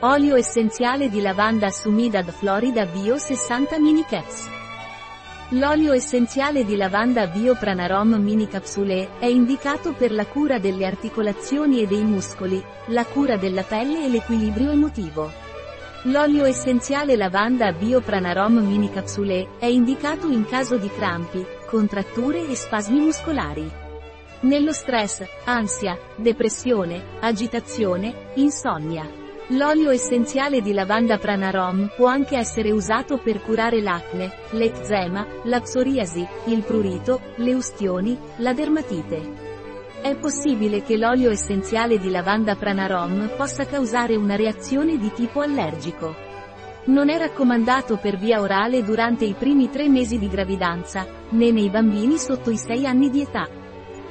Olio essenziale di lavanda Sumidad Florida Bio 60 mini caps. L'olio essenziale di lavanda Bio Pranarom mini capsule è indicato per la cura delle articolazioni e dei muscoli, la cura della pelle e l'equilibrio emotivo. L'olio essenziale lavanda Bio Pranarom mini capsule è indicato in caso di crampi, contratture e spasmi muscolari. Nello stress, ansia, depressione, agitazione, insonnia. L'olio essenziale di lavanda Pranarom può anche essere usato per curare l'acne, l'eczema, la psoriasi, il prurito, le ustioni, la dermatite. È possibile che l'olio essenziale di lavanda Pranarom possa causare una reazione di tipo allergico. Non è raccomandato per via orale durante i primi tre mesi di gravidanza, né nei bambini sotto i 6 anni di età.